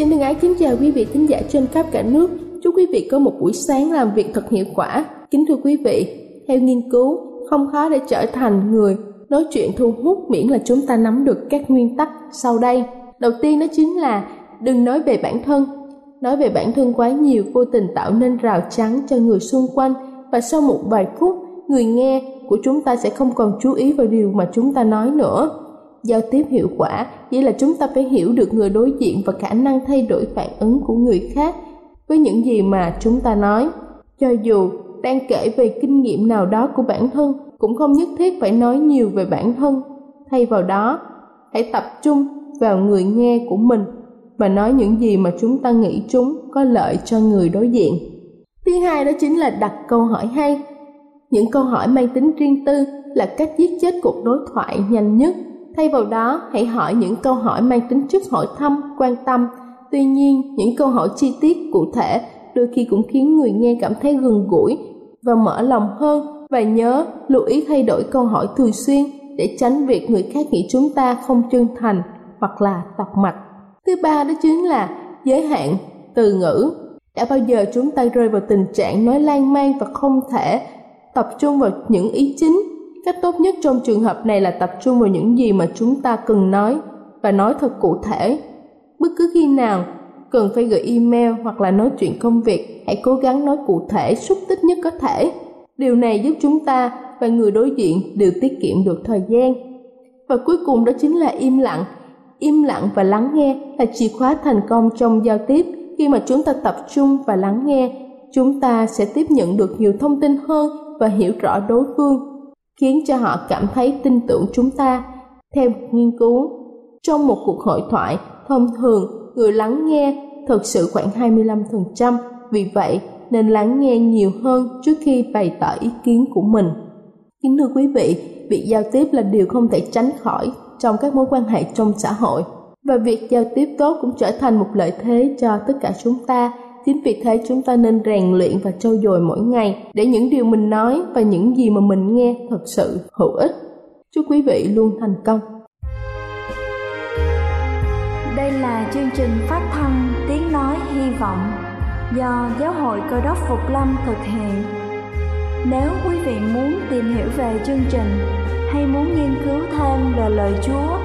Xin thân ái kính chào quý vị thính giả trên khắp cả nước. Chúc quý vị có một buổi sáng làm việc thật hiệu quả. Kính thưa quý vị, theo nghiên cứu, không khó để trở thành người nói chuyện thu hút miễn là chúng ta nắm được các nguyên tắc sau đây. Đầu tiên đó chính là đừng nói về bản thân. Nói về bản thân quá nhiều vô tình tạo nên rào chắn cho người xung quanh và sau một vài phút, người nghe của chúng ta sẽ không còn chú ý vào điều mà chúng ta nói nữa giao tiếp hiệu quả. Nghĩa là chúng ta phải hiểu được người đối diện và khả năng thay đổi phản ứng của người khác với những gì mà chúng ta nói. Cho dù đang kể về kinh nghiệm nào đó của bản thân, cũng không nhất thiết phải nói nhiều về bản thân. Thay vào đó, hãy tập trung vào người nghe của mình và nói những gì mà chúng ta nghĩ chúng có lợi cho người đối diện. Thứ hai đó chính là đặt câu hỏi hay. Những câu hỏi mang tính riêng tư là cách giết chết cuộc đối thoại nhanh nhất thay vào đó, hãy hỏi những câu hỏi mang tính chất hỏi thăm, quan tâm. Tuy nhiên, những câu hỏi chi tiết cụ thể đôi khi cũng khiến người nghe cảm thấy gần gũi và mở lòng hơn. Và nhớ lưu ý thay đổi câu hỏi thường xuyên để tránh việc người khác nghĩ chúng ta không chân thành hoặc là tọc mạch. Thứ ba đó chính là giới hạn từ ngữ. Đã bao giờ chúng ta rơi vào tình trạng nói lan man và không thể tập trung vào những ý chính Cách tốt nhất trong trường hợp này là tập trung vào những gì mà chúng ta cần nói và nói thật cụ thể. Bất cứ khi nào cần phải gửi email hoặc là nói chuyện công việc, hãy cố gắng nói cụ thể, xúc tích nhất có thể. Điều này giúp chúng ta và người đối diện đều tiết kiệm được thời gian. Và cuối cùng đó chính là im lặng. Im lặng và lắng nghe là chìa khóa thành công trong giao tiếp. Khi mà chúng ta tập trung và lắng nghe, chúng ta sẽ tiếp nhận được nhiều thông tin hơn và hiểu rõ đối phương khiến cho họ cảm thấy tin tưởng chúng ta. Theo một nghiên cứu, trong một cuộc hội thoại, thông thường người lắng nghe thực sự khoảng 25%, vì vậy nên lắng nghe nhiều hơn trước khi bày tỏ ý kiến của mình. Kính thưa quý vị, việc giao tiếp là điều không thể tránh khỏi trong các mối quan hệ trong xã hội và việc giao tiếp tốt cũng trở thành một lợi thế cho tất cả chúng ta Chính vì thế chúng ta nên rèn luyện và trau dồi mỗi ngày để những điều mình nói và những gì mà mình nghe thật sự hữu ích. Chúc quý vị luôn thành công. Đây là chương trình phát thanh Tiếng Nói Hy Vọng do Giáo hội Cơ đốc Phục Lâm thực hiện. Nếu quý vị muốn tìm hiểu về chương trình hay muốn nghiên cứu thêm về lời Chúa,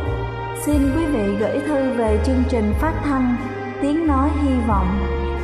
xin quý vị gửi thư về chương trình phát thanh Tiếng Nói Hy Vọng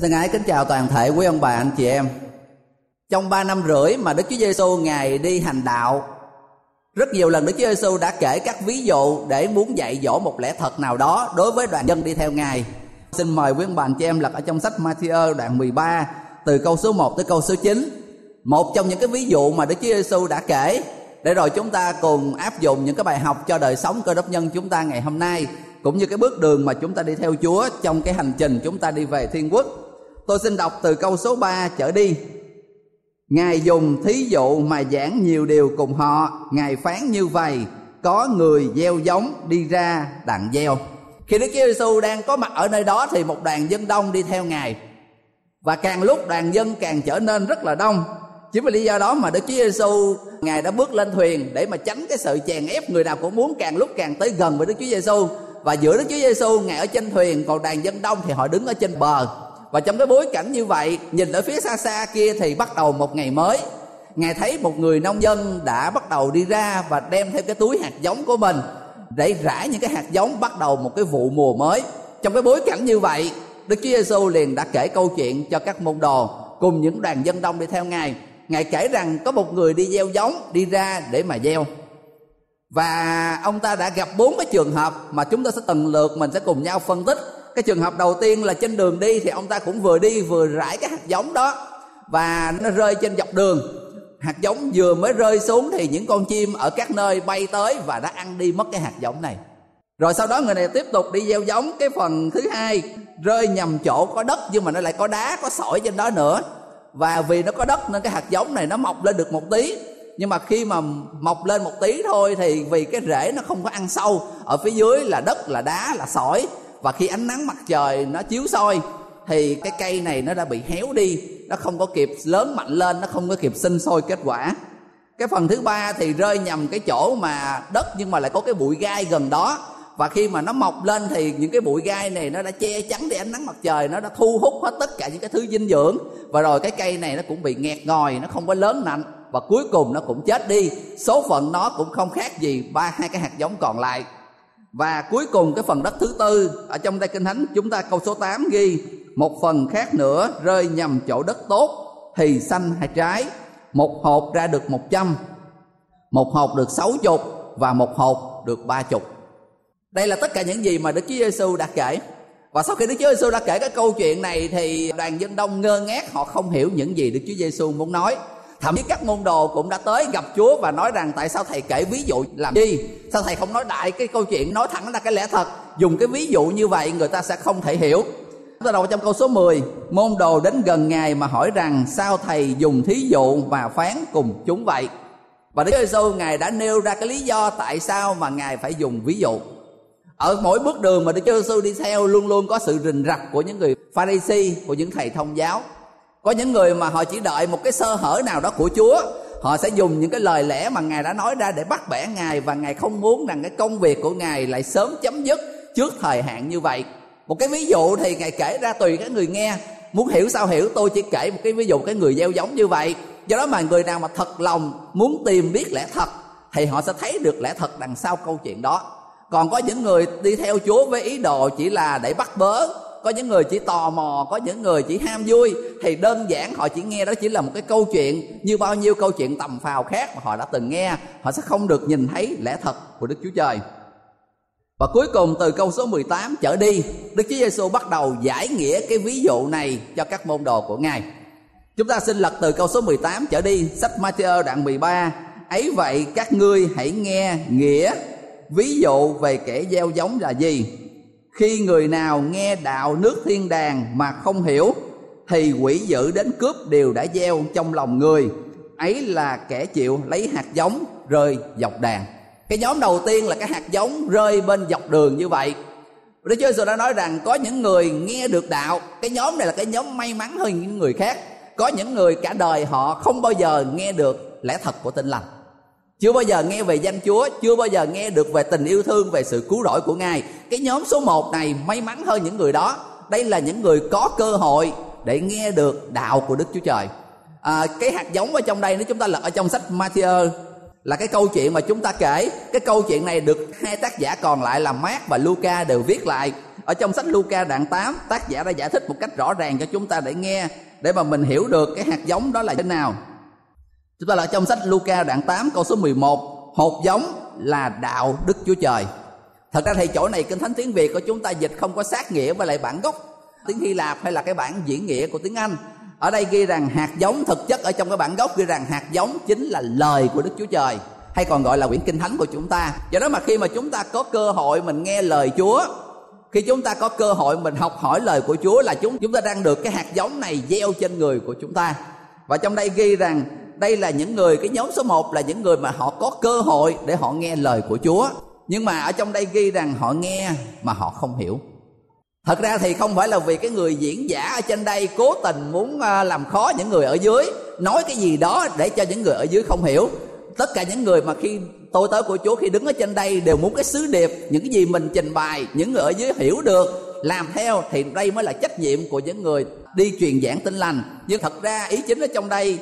Xin ái kính chào toàn thể quý ông bà anh chị em. Trong ba năm rưỡi mà Đức Chúa Giêsu ngài đi hành đạo, rất nhiều lần Đức Chúa Giêsu đã kể các ví dụ để muốn dạy dỗ một lẽ thật nào đó đối với đoàn dân đi theo ngài. Xin mời quý ông bà anh chị em lật ở trong sách Matthew đoạn 13 từ câu số 1 tới câu số 9. Một trong những cái ví dụ mà Đức Chúa Giêsu đã kể để rồi chúng ta cùng áp dụng những cái bài học cho đời sống cơ đốc nhân chúng ta ngày hôm nay cũng như cái bước đường mà chúng ta đi theo Chúa trong cái hành trình chúng ta đi về thiên quốc. Tôi xin đọc từ câu số 3 trở đi. Ngài dùng thí dụ mà giảng nhiều điều cùng họ, Ngài phán như vậy, có người gieo giống đi ra đặng gieo. Khi Đức Chúa Giêsu đang có mặt ở nơi đó thì một đoàn dân đông đi theo Ngài. Và càng lúc đoàn dân càng trở nên rất là đông. Chính vì lý do đó mà Đức Chúa Giêsu Ngài đã bước lên thuyền để mà tránh cái sự chèn ép người nào cũng muốn càng lúc càng tới gần với Đức Chúa Giêsu và giữa Đức Chúa Giêsu ngài ở trên thuyền còn đoàn dân đông thì họ đứng ở trên bờ và trong cái bối cảnh như vậy, nhìn ở phía xa xa kia thì bắt đầu một ngày mới. Ngài thấy một người nông dân đã bắt đầu đi ra và đem theo cái túi hạt giống của mình, để rải những cái hạt giống bắt đầu một cái vụ mùa mới. Trong cái bối cảnh như vậy, Đức Chúa Giêsu liền đã kể câu chuyện cho các môn đồ cùng những đoàn dân đông đi theo ngài. Ngài kể rằng có một người đi gieo giống, đi ra để mà gieo. Và ông ta đã gặp bốn cái trường hợp mà chúng ta sẽ từng lượt mình sẽ cùng nhau phân tích cái trường hợp đầu tiên là trên đường đi thì ông ta cũng vừa đi vừa rải cái hạt giống đó. Và nó rơi trên dọc đường. Hạt giống vừa mới rơi xuống thì những con chim ở các nơi bay tới và đã ăn đi mất cái hạt giống này. Rồi sau đó người này tiếp tục đi gieo giống. Cái phần thứ hai rơi nhầm chỗ có đất nhưng mà nó lại có đá, có sỏi trên đó nữa. Và vì nó có đất nên cái hạt giống này nó mọc lên được một tí. Nhưng mà khi mà mọc lên một tí thôi thì vì cái rễ nó không có ăn sâu. Ở phía dưới là đất, là đá, là sỏi và khi ánh nắng mặt trời nó chiếu soi, thì cái cây này nó đã bị héo đi. Nó không có kịp lớn mạnh lên, nó không có kịp sinh sôi kết quả. Cái phần thứ ba thì rơi nhầm cái chỗ mà đất, nhưng mà lại có cái bụi gai gần đó. Và khi mà nó mọc lên thì những cái bụi gai này nó đã che chắn đi ánh nắng mặt trời, nó đã thu hút hết tất cả những cái thứ dinh dưỡng. Và rồi cái cây này nó cũng bị nghẹt ngòi, nó không có lớn mạnh. Và cuối cùng nó cũng chết đi. Số phận nó cũng không khác gì ba, hai cái hạt giống còn lại và cuối cùng cái phần đất thứ tư, ở trong đây kinh thánh chúng ta câu số 8 ghi, một phần khác nữa rơi nhầm chỗ đất tốt thì xanh hay trái. Một hộp ra được một trăm, một hộp được sáu chục và một hộp được ba chục. Đây là tất cả những gì mà Đức Chúa Giêsu đã kể. Và sau khi Đức Chúa Giêsu đã kể cái câu chuyện này thì đoàn dân đông ngơ ngác, họ không hiểu những gì Đức Chúa Giêsu muốn nói thậm chí các môn đồ cũng đã tới gặp chúa và nói rằng, tại sao thầy kể ví dụ làm gì sao thầy không nói đại cái câu chuyện, nói thẳng ra cái lẽ thật? Dùng cái ví dụ như vậy, người ta sẽ không thể hiểu. Bắt đầu trong câu số 10 Môn đồ đến gần Ngài mà hỏi rằng, Sao Thầy dùng thí dụ và phán cùng chúng vậy? Và Đức Giêsu Ngài đã nêu ra cái lý do Tại sao mà Ngài phải dùng ví dụ. Ở mỗi bước đường mà Đức Giêsu đi theo, Luôn luôn có sự rình rập của những người Pharisee Của những thầy thông giáo có những người mà họ chỉ đợi một cái sơ hở nào đó của chúa, họ sẽ dùng những cái lời lẽ mà ngài đã nói ra để bắt bẻ ngài và ngài không muốn rằng cái công việc của ngài lại sớm chấm dứt trước thời hạn như vậy. Một cái ví dụ thì ngài kể ra tùy các người nghe. Muốn hiểu sao hiểu, tôi chỉ kể một cái ví dụ cái người gieo giống như vậy. Do đó mà người nào mà thật lòng muốn tìm biết lẽ thật, thì họ sẽ thấy được lẽ thật đằng sau câu chuyện đó. Còn có những người đi theo chúa với ý đồ chỉ là để bắt bớ có những người chỉ tò mò, có những người chỉ ham vui. Thì đơn giản họ chỉ nghe đó chỉ là một cái câu chuyện. Như bao nhiêu câu chuyện tầm phào khác mà họ đã từng nghe, họ sẽ không được nhìn thấy lẽ thật của Đức Chúa Trời. Và cuối cùng từ câu số 18 trở đi. Đức Chúa Giêsu bắt đầu giải nghĩa cái ví dụ này cho các môn đồ của Ngài. Chúng ta xin lật từ câu số 18 trở đi. Sách Matthew đoạn 13 Ấy vậy các ngươi hãy nghe nghĩa Ví dụ về kẻ gieo giống là gì? Khi người nào nghe đạo nước thiên đàng mà không hiểu, thì quỷ dữ đến cướp đều đã gieo trong lòng người. Ấy là kẻ chịu lấy hạt giống rơi dọc đàn. Cái nhóm đầu tiên là cái hạt giống rơi bên dọc đường như vậy. Đức Chúa Giêsu đã nói rằng có những người nghe được đạo, cái nhóm này là cái nhóm may mắn hơn những người khác. Có những người cả đời họ không bao giờ nghe được lẽ thật của tin lành chưa bao giờ nghe về danh Chúa, chưa bao giờ nghe được về tình yêu thương, về sự cứu rỗi của Ngài. Cái nhóm số 1 này may mắn hơn những người đó. Đây là những người có cơ hội để nghe được đạo của Đức Chúa Trời. À, cái hạt giống ở trong đây nếu chúng ta lật ở trong sách Matthew là cái câu chuyện mà chúng ta kể cái câu chuyện này được hai tác giả còn lại là Mark và Luca đều viết lại ở trong sách Luca đoạn 8 tác giả đã giải thích một cách rõ ràng cho chúng ta để nghe để mà mình hiểu được cái hạt giống đó là thế nào chúng ta là trong sách Luca đoạn 8 câu số 11 hột giống là đạo Đức Chúa Trời. Thật ra thì chỗ này kinh thánh tiếng Việt của chúng ta dịch không có sát nghĩa với lại bản gốc, tiếng Hy Lạp hay là cái bản diễn nghĩa của tiếng Anh. Ở đây ghi rằng hạt giống thực chất ở trong cái bản gốc ghi rằng hạt giống chính là lời của Đức Chúa Trời, hay còn gọi là quyển kinh thánh của chúng ta. Do đó mà khi mà chúng ta có cơ hội mình nghe lời Chúa, khi chúng ta có cơ hội mình học hỏi lời của Chúa là chúng chúng ta đang được cái hạt giống này gieo trên người của chúng ta. Và trong đây ghi rằng đây là những người, cái nhóm số 1 là những người mà họ có cơ hội để họ nghe lời của Chúa. Nhưng mà ở trong đây ghi rằng họ nghe mà họ không hiểu. Thật ra thì không phải là vì cái người diễn giả ở trên đây cố tình muốn à, làm khó những người ở dưới, nói cái gì đó để cho những người ở dưới không hiểu. Tất cả những người mà khi tôi tới của Chúa, khi đứng ở trên đây đều muốn cái sứ điệp, những cái gì mình trình bày, những người ở dưới hiểu được, làm theo thì đây mới là trách nhiệm của những người đi truyền giảng tin lành. Nhưng thật ra ý chính ở trong đây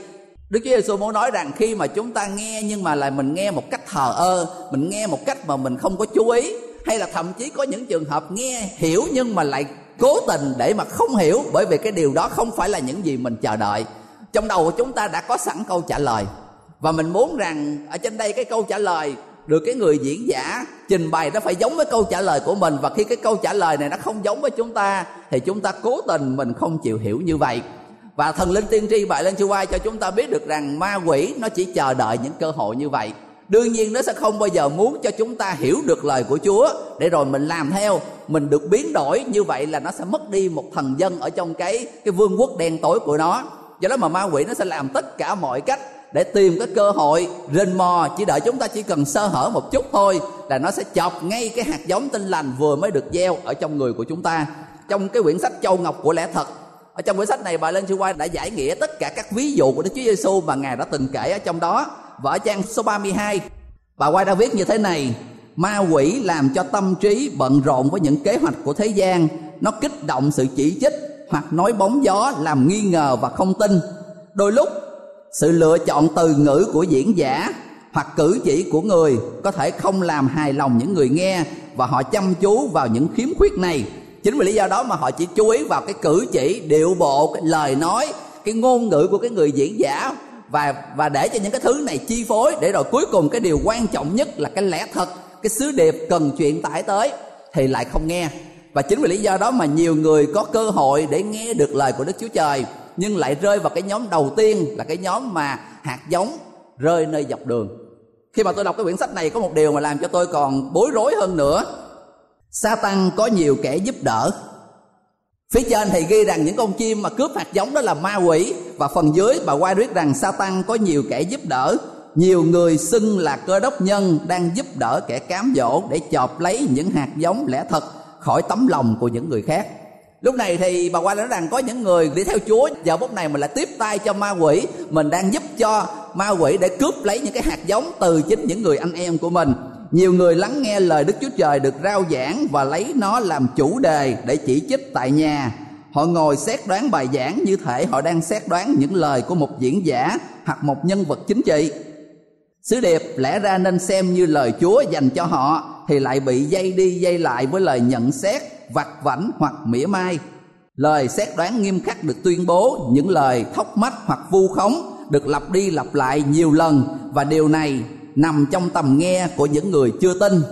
Đức Chúa Giêsu muốn nói rằng khi mà chúng ta nghe nhưng mà là mình nghe một cách thờ ơ, mình nghe một cách mà mình không có chú ý hay là thậm chí có những trường hợp nghe hiểu nhưng mà lại cố tình để mà không hiểu bởi vì cái điều đó không phải là những gì mình chờ đợi. Trong đầu của chúng ta đã có sẵn câu trả lời. Và mình muốn rằng ở trên đây cái câu trả lời được cái người diễn giả trình bày nó phải giống với câu trả lời của mình. Và khi cái câu trả lời này nó không giống với chúng ta thì chúng ta cố tình mình không chịu hiểu như vậy và thần linh tiên tri bại lên chu cho chúng ta biết được rằng ma quỷ nó chỉ chờ đợi những cơ hội như vậy. Đương nhiên nó sẽ không bao giờ muốn cho chúng ta hiểu được lời của chúa. Để rồi mình làm theo, mình được biến đổi như vậy là nó sẽ mất đi một thần dân ở trong cái cái vương quốc đen tối của nó. Do đó mà ma quỷ nó sẽ làm tất cả mọi cách để tìm cái cơ hội rình mò, chỉ đợi chúng ta chỉ cần sơ hở một chút thôi là nó sẽ chọc ngay cái hạt giống tinh lành vừa mới được gieo ở trong người của chúng ta. Trong cái quyển sách châu ngọc của lẽ thật ở trong quyển sách này, bà lên sư quay đã giải nghĩa tất cả các ví dụ của Đức Chúa Giêsu mà ngài đã từng kể ở trong đó. Và ở trang số 32 bà quay đã viết như thế này, ma quỷ làm cho tâm trí bận rộn với những kế hoạch của thế gian. Nó kích động sự chỉ trích hoặc nói bóng gió làm nghi ngờ và không tin. Đôi lúc, sự lựa chọn từ ngữ của diễn giả hoặc cử chỉ của người có thể không làm hài lòng những người nghe và họ chăm chú vào những khiếm khuyết này chính vì lý do đó mà họ chỉ chú ý vào cái cử chỉ, điệu bộ, cái lời nói, cái ngôn ngữ của cái người diễn giả. Và và để cho những cái thứ này chi phối, để rồi cuối cùng cái điều quan trọng nhất là cái lẽ thật, cái sứ điệp cần truyền tải tới, thì lại không nghe. Và chính vì lý do đó mà nhiều người có cơ hội để nghe được lời của Đức Chúa Trời, nhưng lại rơi vào cái nhóm đầu tiên, là cái nhóm mà hạt giống rơi nơi dọc đường. Khi mà tôi đọc cái quyển sách này, có một điều mà làm cho tôi còn bối rối hơn nữa sa tăng có nhiều kẻ giúp đỡ. Phía trên thì ghi rằng những con chim mà cướp hạt giống đó là ma quỷ, và phần dưới bà quay viết rằng sa tăng có nhiều kẻ giúp đỡ. Nhiều người xưng là cơ đốc nhân đang giúp đỡ kẻ cám dỗ để chọp lấy những hạt giống lẽ thật khỏi tấm lòng của những người khác. Lúc này thì bà qua nói rằng có những người đi theo chúa, giờ phút này mình lại tiếp tay cho ma quỷ. Mình đang giúp cho ma quỷ để cướp lấy những cái hạt giống từ chính những người anh em của mình nhiều người lắng nghe lời đức chúa trời được rao giảng và lấy nó làm chủ đề để chỉ trích tại nhà. Họ ngồi xét đoán bài giảng như thể họ đang xét đoán những lời của một diễn giả hoặc một nhân vật chính trị. Sứ điệp lẽ ra nên xem như lời chúa dành cho họ thì lại bị dây đi dây lại với lời nhận xét, vặt vảnh hoặc mỉa mai. Lời xét đoán nghiêm khắc được tuyên bố, những lời thóc mách hoặc vu khống được lặp đi lặp lại nhiều lần và điều này nằm trong tầm nghe của những người chưa tin.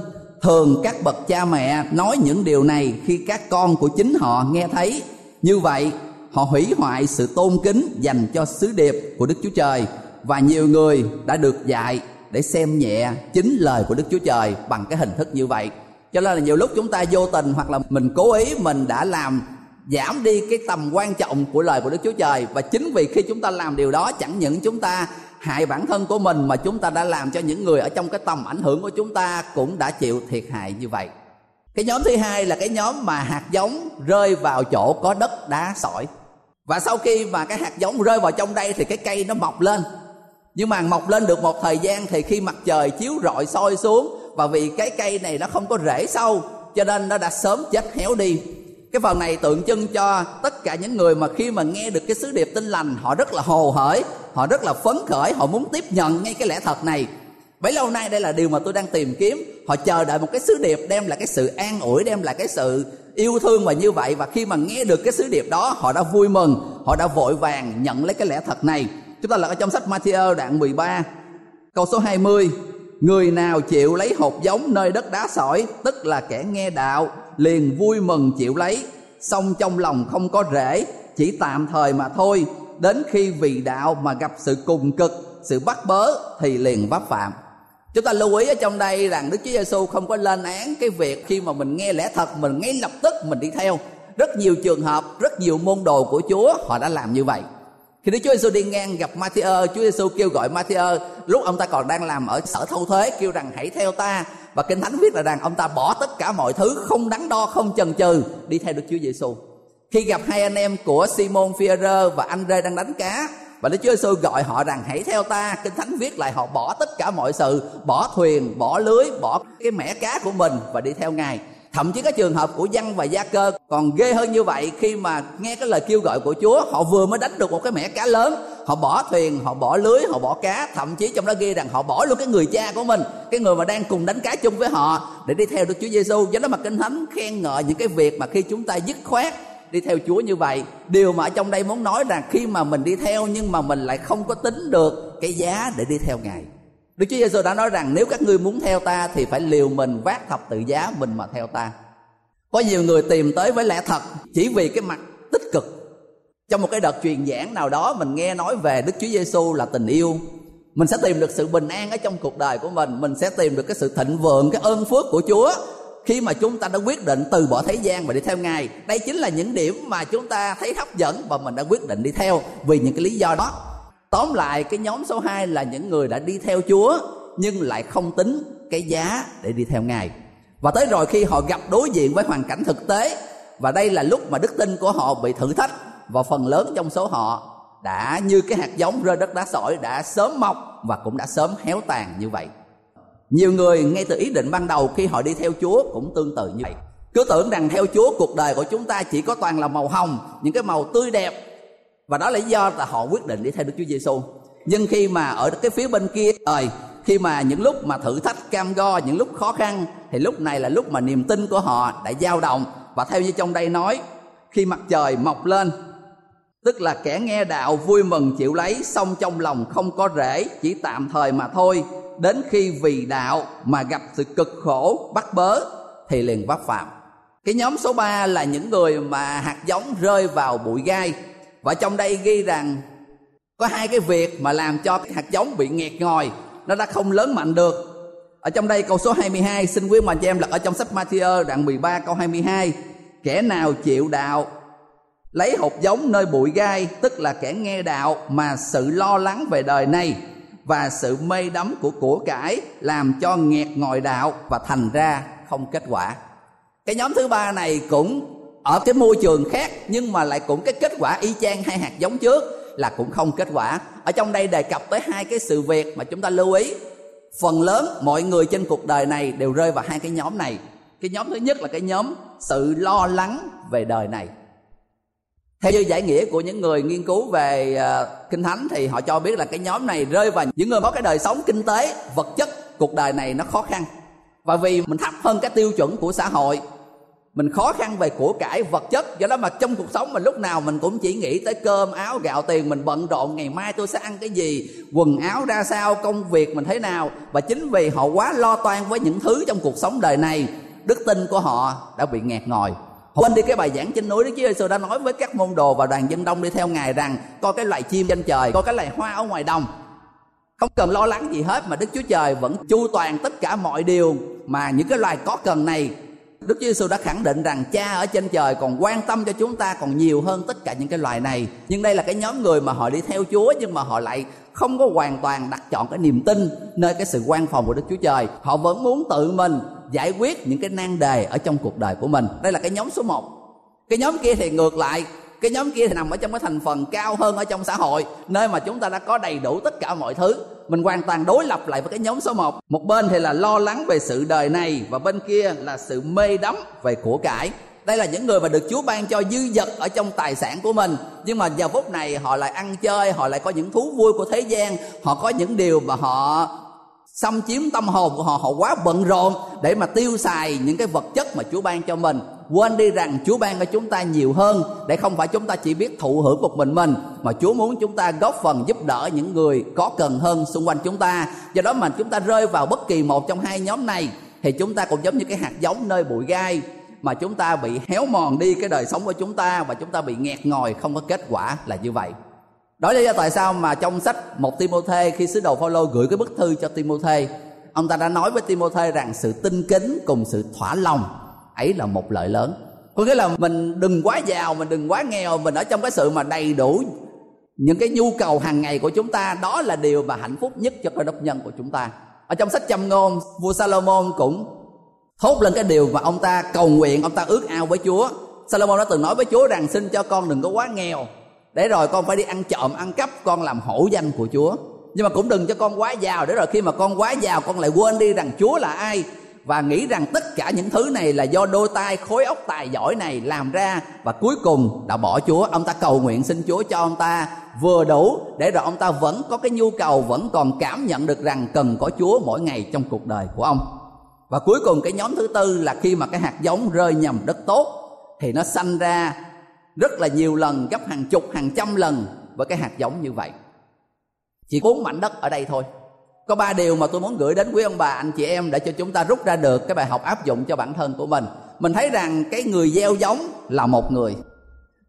Thường các bậc cha mẹ nói những điều này khi các con của chính họ nghe thấy. Như vậy, họ hủy hoại sự tôn kính dành cho sứ điệp của đức chúa trời và nhiều người đã được dạy để xem nhẹ chính lời của đức chúa trời bằng cái hình thức như vậy. Cho nên là nhiều lúc chúng ta vô tình hoặc là mình cố ý mình đã làm giảm đi cái tầm quan trọng của lời của Đức Chúa Trời và chính vì khi chúng ta làm điều đó, chẳng những chúng ta hại bản thân của mình mà chúng ta đã làm cho những người ở trong cái tầm ảnh hưởng của chúng ta cũng đã chịu thiệt hại như vậy. Cái nhóm thứ hai là cái nhóm mà hạt giống rơi vào chỗ có đất đá sỏi. Và sau khi mà cái hạt giống rơi vào trong đây thì cái cây nó mọc lên. Nhưng mà mọc lên được một thời gian thì khi mặt trời chiếu rọi soi xuống, và vì cái cây này nó không có rễ sâu, cho nên nó đã sớm chết héo đi cái phần này tượng trưng cho tất cả những người mà khi mà nghe được cái sứ điệp tinh lành, họ rất là hồ hởi họ rất là phấn khởi, họ muốn tiếp nhận ngay cái lẽ thật này. Bấy lâu nay đây là điều mà tôi đang tìm kiếm. Họ chờ đợi một cái sứ điệp đem lại cái sự an ủi, đem lại cái sự yêu thương và như vậy. Và khi mà nghe được cái sứ điệp đó, họ đã vui mừng, họ đã vội vàng nhận lấy cái lẽ thật này. Chúng ta là ở trong sách Matthew đoạn 13 câu số 20 người nào chịu lấy hột giống nơi đất đá sỏi, tức là kẻ nghe đạo, liền vui mừng chịu lấy. Song trong lòng không có rễ, chỉ tạm thời mà thôi đến khi vì đạo mà gặp sự cùng cực sự bắt bớ thì liền vấp phạm. Chúng ta lưu ý ở trong đây rằng đức chúa giêsu không có lên án cái việc khi mà mình nghe lẽ thật mình ngay lập tức mình đi theo. Rất nhiều trường hợp rất nhiều môn đồ của chúa họ đã làm như vậy. Khi Đức Chúa Giêsu đi ngang gặp Matthew, Chúa Giêsu kêu gọi Matthew lúc ông ta còn đang làm ở sở thâu thuế kêu rằng hãy theo ta. Và Kinh Thánh viết là rằng ông ta bỏ tất cả mọi thứ không đắn đo không chần chừ đi theo Đức Chúa Giêsu. Khi gặp hai anh em của Simon Phaolô và anh Rê đang đánh cá và Đức Chúa Giêsu gọi họ rằng hãy theo ta Kinh Thánh viết lại họ bỏ tất cả mọi sự Bỏ thuyền, bỏ lưới, bỏ cái mẻ cá của mình Và đi theo Ngài. Thậm chí các trường hợp của dân và gia cơ còn ghê hơn như vậy khi mà nghe cái lời kêu gọi của Chúa họ vừa mới đánh được một cái mẻ cá lớn họ bỏ thuyền họ bỏ lưới họ bỏ cá. Thậm chí trong đó ghi rằng họ bỏ luôn cái người cha của mình cái người mà đang cùng đánh cá chung với họ để đi theo Đức Chúa Giêsu do đó mà kinh thánh khen ngợi những cái việc mà khi chúng ta dứt khoát đi theo Chúa như vậy điều mà ở trong đây muốn nói là khi mà mình đi theo nhưng mà mình lại không có tính được cái giá để đi theo Ngài Đức Chúa Giêsu đã nói rằng nếu các ngươi muốn theo ta thì phải liều mình vác thập tự giá mình mà theo ta. Có nhiều người tìm tới với lẽ thật chỉ vì cái mặt tích cực. Trong một cái đợt truyền giảng nào đó mình nghe nói về Đức Chúa Giêsu là tình yêu, mình sẽ tìm được sự bình an ở trong cuộc đời của mình, mình sẽ tìm được cái sự thịnh vượng, cái ơn phước của Chúa khi mà chúng ta đã quyết định từ bỏ thế gian và đi theo ngài, đây chính là những điểm mà chúng ta thấy hấp dẫn và mình đã quyết định đi theo vì những cái lý do đó. Tóm lại, cái nhóm số 2 là những người đã đi theo chúa, nhưng lại không tính cái giá để đi theo ngài. Và tới rồi khi họ gặp đối diện với hoàn cảnh thực tế, và đây là lúc mà đức tin của họ bị thử thách, và phần lớn trong số họ đã như cái hạt giống rơi đất đá sỏi đã sớm mọc và cũng đã sớm héo tàn như vậy nhiều người ngay từ ý định ban đầu khi họ đi theo Chúa cũng tương tự như vậy. Cứ tưởng rằng theo Chúa cuộc đời của chúng ta chỉ có toàn là màu hồng, những cái màu tươi đẹp. Và đó là lý do là họ quyết định đi theo Đức Chúa Giêsu. Nhưng khi mà ở cái phía bên kia trời, khi mà những lúc mà thử thách cam go, những lúc khó khăn thì lúc này là lúc mà niềm tin của họ đã dao động và theo như trong đây nói, khi mặt trời mọc lên tức là kẻ nghe đạo vui mừng chịu lấy xong trong lòng không có rễ chỉ tạm thời mà thôi đến khi vì đạo mà gặp sự cực khổ, bắt bớ, thì liền vấp phạm. Cái nhóm số 3 là những người mà hạt giống rơi vào bụi gai. Và trong đây ghi rằng, có hai cái việc mà làm cho hạt giống bị nghẹt ngòi, nó đã không lớn mạnh được. Ở trong đây câu số 22 xin quý mà cho em là ở trong sách Matthew đoạn 13 câu 22 kẻ nào chịu đạo, lấy hột giống nơi bụi gai, tức là kẻ nghe đạo mà sự lo lắng về đời này và sự mê đắm của của cải làm cho nghẹt ngòi đạo và thành ra không kết quả. Cái nhóm thứ ba này cũng ở cái môi trường khác, nhưng mà lại cũng cái kết quả y chang hai hạt giống trước là cũng không kết quả. Ở trong đây đề cập tới hai cái sự việc mà chúng ta lưu ý. Phần lớn mọi người trên cuộc đời này đều rơi vào hai cái nhóm này. Cái nhóm thứ nhất là cái nhóm sự lo lắng về đời này theo như giải nghĩa của những người nghiên cứu về uh, kinh thánh thì họ cho biết là cái nhóm này rơi vào những người có cái đời sống kinh tế vật chất cuộc đời này nó khó khăn. Và vì mình thấp hơn cái tiêu chuẩn của xã hội mình khó khăn về của cải vật chất do đó mà trong cuộc sống mình lúc nào mình cũng chỉ nghĩ tới cơm áo gạo tiền mình bận rộn ngày mai tôi sẽ ăn cái gì quần áo ra sao công việc mình thế nào. Và chính vì họ quá lo toan với những thứ trong cuộc sống đời này đức tin của họ đã bị nghẹt ngòi quên đi cái bài giảng trên núi Đức Chúa Giêsu đã nói với các môn đồ và đoàn dân đông đi theo Ngài rằng coi cái loài chim trên trời, coi cái loài hoa ở ngoài đồng. Không cần lo lắng gì hết mà Đức Chúa Trời vẫn chu toàn tất cả mọi điều mà những cái loài có cần này Đức Chúa Giêsu đã khẳng định rằng Cha ở trên trời còn quan tâm cho chúng ta còn nhiều hơn tất cả những cái loài này. Nhưng đây là cái nhóm người mà họ đi theo Chúa nhưng mà họ lại không có hoàn toàn đặt chọn cái niềm tin nơi cái sự quan phòng của Đức Chúa Trời. Họ vẫn muốn tự mình giải quyết những cái nan đề ở trong cuộc đời của mình. Đây là cái nhóm số 1 cái nhóm kia thì ngược lại. Cái nhóm kia thì nằm ở trong cái thành phần cao hơn ở trong xã hội, nơi mà chúng ta đã có đầy đủ tất cả mọi thứ. Mình hoàn toàn đối lập lại với cái nhóm số 1 một bên thì là lo lắng về sự đời này và bên kia là sự mê đắm về của cải. Đây là những người mà được Chúa ban cho dư dật ở trong tài sản của mình. Nhưng mà giờ phút này họ lại ăn chơi, họ lại có những thú vui của thế gian. Họ có những điều mà họ xâm chiếm tâm hồn của họ họ quá bận rộn để mà tiêu xài những cái vật chất mà Chúa ban cho mình. Quên đi rằng Chúa ban cho chúng ta nhiều hơn để không phải chúng ta chỉ biết thụ hưởng một mình mình, mà Chúa muốn chúng ta góp phần giúp đỡ những người có cần hơn xung quanh chúng ta. Do đó mà chúng ta rơi vào bất kỳ một trong hai nhóm này, thì chúng ta cũng giống như cái hạt giống nơi bụi gai, mà chúng ta bị héo mòn đi cái đời sống của chúng ta và chúng ta bị nghẹt ngòi, không có kết quả là như vậy đó là lý do tại sao mà trong sách một Timôthê, khi sứ đồ Phaolô gửi cái bức thư cho Timôthê, ông ta đã nói với Timôthê rằng sự tinh kính cùng sự thỏa lòng, ấy là một lợi lớn. Có nghĩa là mình đừng quá giàu, mình đừng quá nghèo, mình ở trong cái sự mà đầy đủ những cái nhu cầu hàng ngày của chúng ta, đó là điều mà hạnh phúc nhất cho cơ đốc nhân của chúng ta. Ở trong sách châm ngôn, vua Salomon cũng thốt lên cái điều mà ông ta cầu nguyện, ông ta ước ao với Chúa. Salomon đã từng nói với Chúa rằng, xin cho con đừng có quá nghèo để rồi con phải đi ăn trộm, ăn cắp, con làm hổ danh của Chúa. Nhưng mà cũng đừng cho con quá giàu, để rồi khi mà con quá giàu, con lại quên đi rằng Chúa là ai. Và nghĩ rằng tất cả những thứ này là do đôi tay khối óc tài giỏi này làm ra. Và cuối cùng đã bỏ Chúa. Ông ta cầu nguyện xin Chúa cho ông ta vừa đủ để rồi ông ta vẫn có cái nhu cầu, vẫn còn cảm nhận được rằng cần có Chúa mỗi ngày trong cuộc đời của ông. Và cuối cùng cái nhóm thứ tư là khi mà cái hạt giống rơi nhầm đất tốt, thì nó sanh ra rất là nhiều lần, gấp hàng chục, hàng trăm lần với cái hạt giống như vậy. Chỉ bốn mảnh đất ở đây thôi. Có ba điều mà tôi muốn gửi đến quý ông bà, anh chị em để cho chúng ta rút ra được cái bài học áp dụng cho bản thân của mình. Mình thấy rằng cái người gieo giống là một người.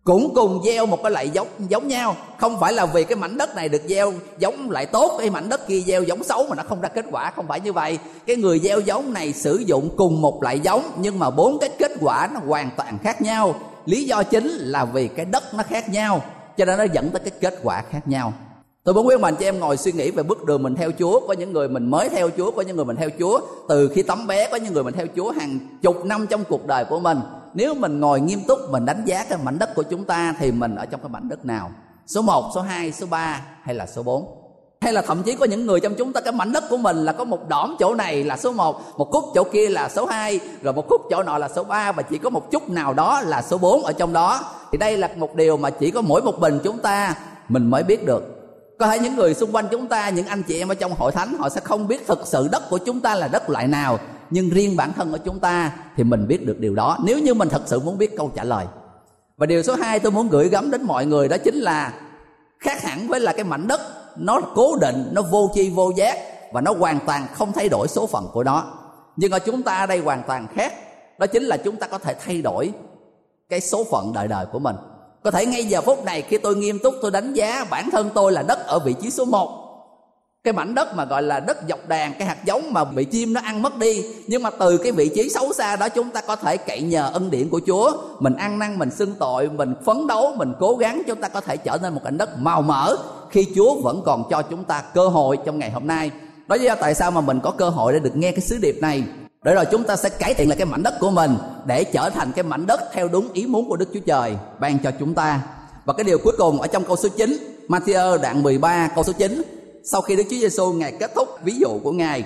Cũng cùng gieo một cái loại giống giống nhau. Không phải là vì cái mảnh đất này được gieo giống lại tốt cái mảnh đất kia gieo giống xấu mà nó không ra kết quả. Không phải như vậy. Cái người gieo giống này sử dụng cùng một loại giống nhưng mà bốn cái kết quả nó hoàn toàn khác nhau lý do chính là vì cái đất nó khác nhau cho nên nó dẫn tới cái kết quả khác nhau. Tôi muốn quý ông chị em ngồi suy nghĩ về bước đường mình theo Chúa có những người mình mới theo Chúa có những người mình theo Chúa. Từ khi tấm bé có những người mình theo Chúa hàng chục năm trong cuộc đời của mình. Nếu mình ngồi nghiêm túc mình đánh giá cái mảnh đất của chúng ta thì mình ở trong cái mảnh đất nào? Số 1, số 2, số 3 hay là số 4 hay là thậm chí có những người trong chúng ta, cái mảnh đất của mình là có một đỏm chỗ này là số 1 một khúc chỗ kia là số 2 rồi một khúc chỗ nọ là số 3 và chỉ có một chút nào đó là số 4 ở trong đó. Thì đây là một điều mà chỉ có mỗi một mình chúng ta mình mới biết được. Có thể những người xung quanh chúng ta, những anh chị em ở trong hội thánh, họ sẽ không biết thực sự đất của chúng ta là đất loại nào, nhưng riêng bản thân của chúng ta thì mình biết được điều đó. Nếu như mình thật sự muốn biết câu trả lời. Và điều số 2 tôi muốn gửi gắm đến mọi người đó chính là khác hẳn với là cái mảnh đất nó cố định, nó vô chi vô giác, và nó hoàn toàn không thay đổi số phận của nó. Nhưng ở chúng ta ở đây hoàn toàn khác. Đó chính là chúng ta có thể thay đổi cái số phận đời đời của mình. Có thể ngay giờ phút này khi tôi nghiêm túc tôi đánh giá bản thân tôi là đất ở vị trí số 1 cái mảnh đất mà gọi là đất dọc đàn, cái hạt giống mà bị chim nó ăn mất đi. Nhưng mà từ cái vị trí xấu xa đó chúng ta có thể cậy nhờ ân điển của chúa. Mình ăn năn, mình xưng tội, mình phấn đấu, mình cố gắng, chúng ta có thể trở nên một mảnh đất màu mỡ khi chúa vẫn còn cho chúng ta cơ hội trong ngày hôm nay đó là do tại sao mà mình có cơ hội để được nghe cái sứ điệp này để rồi chúng ta sẽ cải thiện lại cái mảnh đất của mình để trở thành cái mảnh đất theo đúng ý muốn của Đức Chúa Trời ban cho chúng ta. Và cái điều cuối cùng ở trong câu số 9, Matthew đoạn 13 câu số 9, sau khi Đức Chúa Giêsu ngài kết thúc ví dụ của ngài,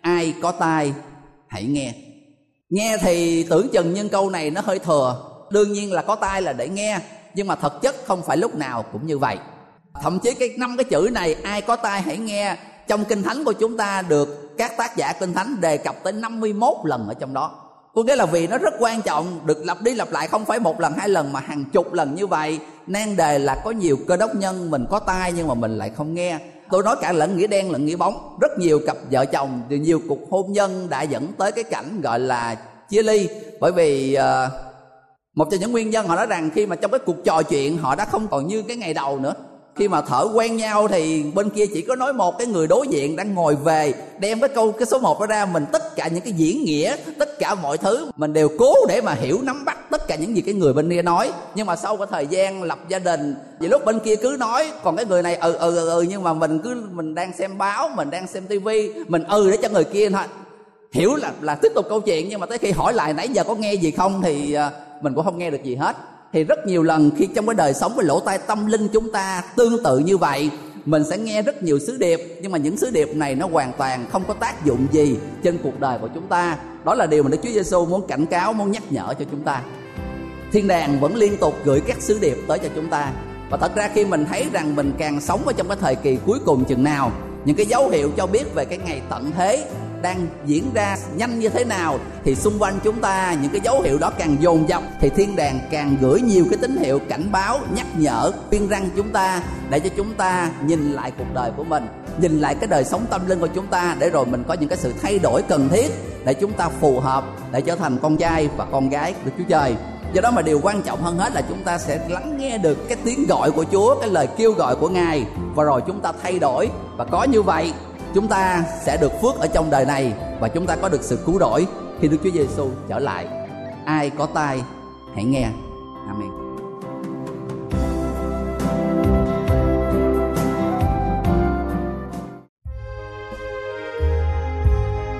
ai có tai hãy nghe. Nghe thì tưởng chừng nhưng câu này nó hơi thừa, đương nhiên là có tai là để nghe, nhưng mà thực chất không phải lúc nào cũng như vậy. Thậm chí cái năm cái chữ này ai có tai hãy nghe. Trong kinh thánh của chúng ta được các tác giả kinh thánh đề cập tới 51 lần ở trong đó. Có nghĩa là vì nó rất quan trọng được lặp đi lặp lại không phải một lần hai lần mà hàng chục lần như vậy. Nan đề là có nhiều cơ đốc nhân mình có tai nhưng mà mình lại không nghe. Tôi nói cả lẫn nghĩa đen lẫn nghĩa bóng. Rất nhiều cặp vợ chồng nhiều cuộc hôn nhân đã dẫn tới cái cảnh gọi là chia ly. Bởi vì uh, một trong những nguyên nhân họ nói rằng khi mà trong cái cuộc trò chuyện họ đã không còn như cái ngày đầu nữa khi mà thở quen nhau thì bên kia chỉ có nói một cái người đối diện đang ngồi về đem cái câu cái số một đó ra mình tất cả những cái diễn nghĩa tất cả mọi thứ mình đều cố để mà hiểu nắm bắt tất cả những gì cái người bên kia nói. Nhưng mà sau cái thời gian lập gia đình vì lúc bên kia cứ nói còn cái người này ừ ừ ừ, ừ nhưng mà mình cứ mình đang xem báo mình đang xem tivi mình ừ để cho người kia thôi. Hiểu là là tiếp tục câu chuyện nhưng mà tới khi hỏi lại nãy giờ có nghe gì không? thì à, mình cũng không nghe được gì hết thì rất nhiều lần khi trong cái đời sống với lỗ tai tâm linh chúng ta tương tự như vậy, mình sẽ nghe rất nhiều sứ điệp, nhưng mà những sứ điệp này nó hoàn toàn không có tác dụng gì trên cuộc đời của chúng ta. Đó là điều mà Đức Chúa Giêsu muốn cảnh cáo, muốn nhắc nhở cho chúng ta. Thiên đàng vẫn liên tục gửi các sứ điệp tới cho chúng ta. Và thật ra khi mình thấy rằng mình càng sống ở trong cái thời kỳ cuối cùng chừng nào, những cái dấu hiệu cho biết về cái ngày tận thế đang diễn ra nhanh như thế nào, thì xung quanh chúng ta những cái dấu hiệu đó càng dồn dập, thì thiên đàng càng gửi nhiều cái tín hiệu cảnh báo, nhắc nhở, khuyên răng chúng ta để cho chúng ta nhìn lại cuộc đời của mình, nhìn lại cái đời sống tâm linh của chúng ta để rồi mình có những cái sự thay đổi cần thiết để chúng ta phù hợp, để trở thành con trai và con gái của Chúa Trời. Do đó mà điều quan trọng hơn hết là chúng ta sẽ lắng nghe được cái tiếng gọi của Chúa, cái lời kêu gọi của Ngài và rồi chúng ta thay đổi. Và có như vậy chúng ta sẽ được phước ở trong đời này và chúng ta có được sự cứu rỗi khi Đức Chúa Giêsu trở lại. Ai có tai, hãy nghe. Amen.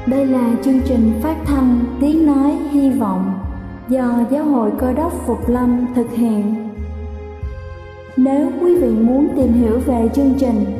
Đây là chương trình phát thanh Tiếng Nói Hy Vọng do Giáo hội Cơ đốc Phục Lâm thực hiện. Nếu quý vị muốn tìm hiểu về chương trình